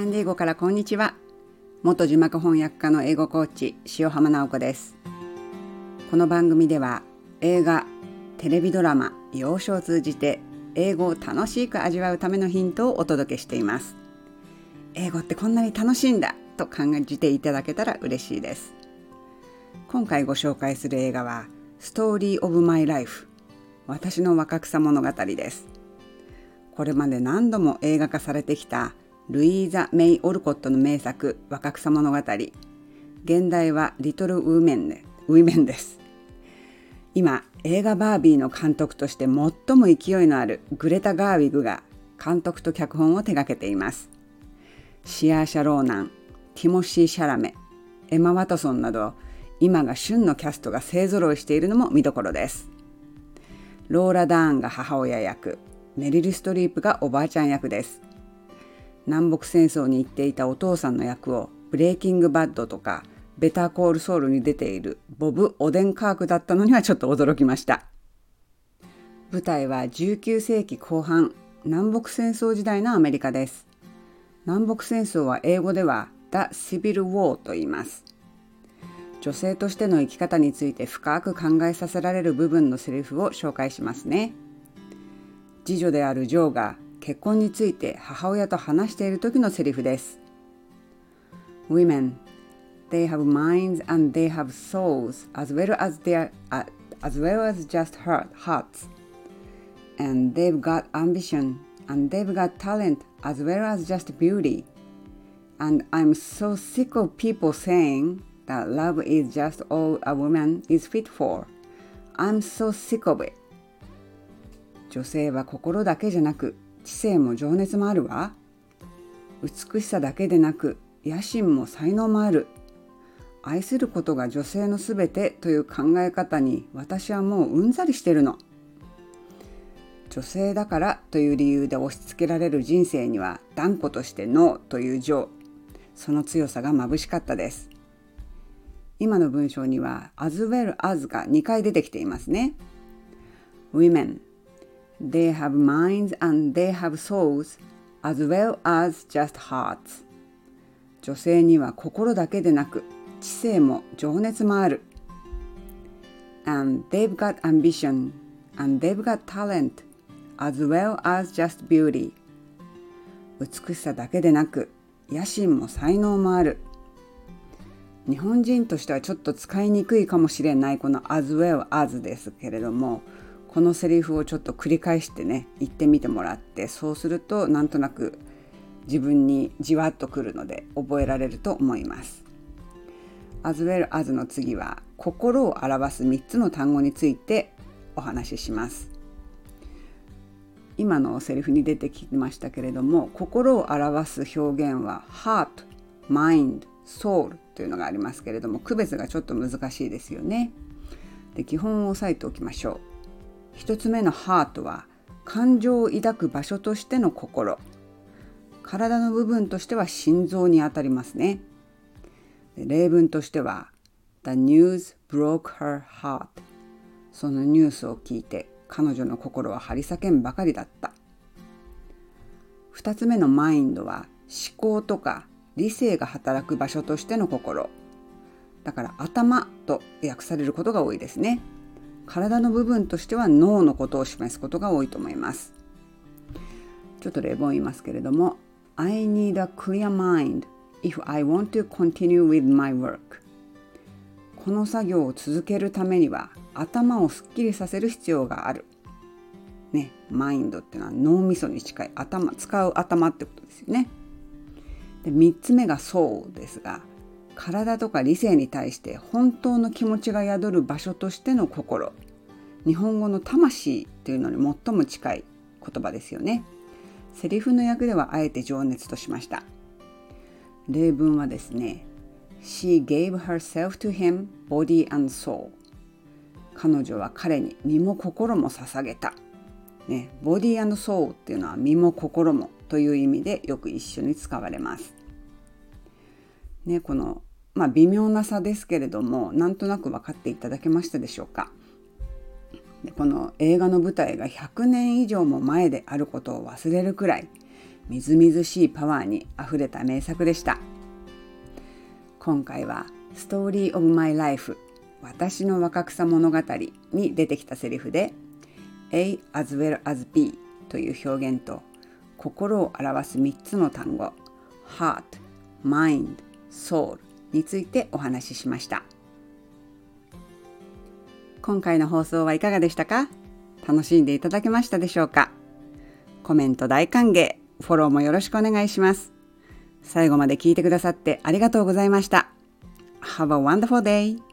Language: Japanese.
サンディエゴからこんにちは。元字幕翻訳家の英語コーチ塩浜直子です。この番組では映画テレビドラマ洋書を通じて英語を楽しく味わうためのヒントをお届けしています。英語ってこんなに楽しいんだと感じていただけたら嬉しいです。今回ご紹介する映画はストーリーオブマイライフ私の若草物語です。これまで何度も映画化されてきたルイーザ・メイ・オルコットの名作若草物語。原題は Little Women で Women です。今映画バービーの監督として最も勢いのあるグレタ・ガーウィグが監督と脚本を手掛けています。シアーシャ・ローナンティモシー・シャラメエマ・ワトソンなど今が旬のキャストが勢ぞろいしているのも見どころです。ローラ・ダーンが母親役メリル・ストリープがおばあちゃん役です。南北戦争に行っていたお父さんの役をブレイキングバッドとかベターコールソウルに出ているボブ・オデンカークだったのにはちょっと驚きました。舞台は19世紀後半南北戦争時代のアメリカです。南北戦争は英語では The Civil War と言います。女性としての生き方について深く考えさせられる部分のセリフを紹介しますね。次女であるジョーが結婚について母親と話している時のセリフです Women they have minds and they have souls as well as their uh, as well as just heart, hearts and they've got ambition and they've got talent as well as just beauty and I'm so sick of people saying that love is just all a woman is fit for I'm so sick of it 女性は心だけじゃなく知性も情熱もあるわ。美しさだけでなく野心も才能もある。愛することが女性のすべてという考え方に私はもううんざりしてるの。女性だからという理由で押し付けられる人生には断固としてノーという情。その強さが眩しかったです。今の文章には as well as が2回出てきていますね。Women They have minds and they have souls as well as just hearts 女性には心だけでなく知性も情熱もある and they've got ambition and they've got talent as well as just beauty 美しさだけでなく野心も才能もある日本人としてはちょっと使いにくいかもしれないこの as well as ですけれどもこのセリフをちょっと繰り返してね言ってみてもらってそうするとなんとなく自分にじわっとくるので覚えられると思います。as well as の次は心を表す3つの単語についてお話しします。今のセリフに出てきましたけれども心を表す表現は heart, mind, soul というのがありますけれども区別がちょっと難しいですよね。で基本を押さえておきましょう。1つ目の heart は感情を抱く場所としての心。体の部分としては心臓にあたりますね。例文としては The news broke her heart. そのニュースを聞いて彼女の心は張り裂けんばかりだった。2つ目のマインドは思考とか理性が働く場所としての心。だから頭と訳されることが多いですね。体の部分としては脳のことを示すことが多いと思いますちょっと例文言いますけれども I need a clear mind if I want to continue with my work この作業を続けるためには頭をすっきりさせる必要がある。ね、マインドっていうのは脳みそに近い頭使う頭ってことですよね。で3つ目がそうですが体とか理性に対して本当の気持ちが宿る場所としての心日本語の魂というのに最も近い言葉ですよね。セリフの役ではあえて情熱としました。例文はですね She gave herself to him body and soul 彼女は彼に身も心も捧げた、ね、ボディソーっていうのは身も心もという意味でよく一緒に使われます。ね、この、まあ、微妙な差ですけれどもなんとなく分かっていただけましたでしょうか。この映画の舞台が100年以上も前であることを忘れるくらいみずみずしいパワーにあふれた名作でした。今回は「ストーリー・オブ・マイ・ライフ私の若草物語」に出てきたセリフで「A as well as B」という表現と心を表す3つの単語 Heart, Mind, Soul についてお話ししました。今回の放送はいかがでしたか？楽しんでいただけましたでしょうか？コメント大歓迎フォローもよろしくお願いします。最後まで聞いてくださってありがとうございました。Have a wonderful day!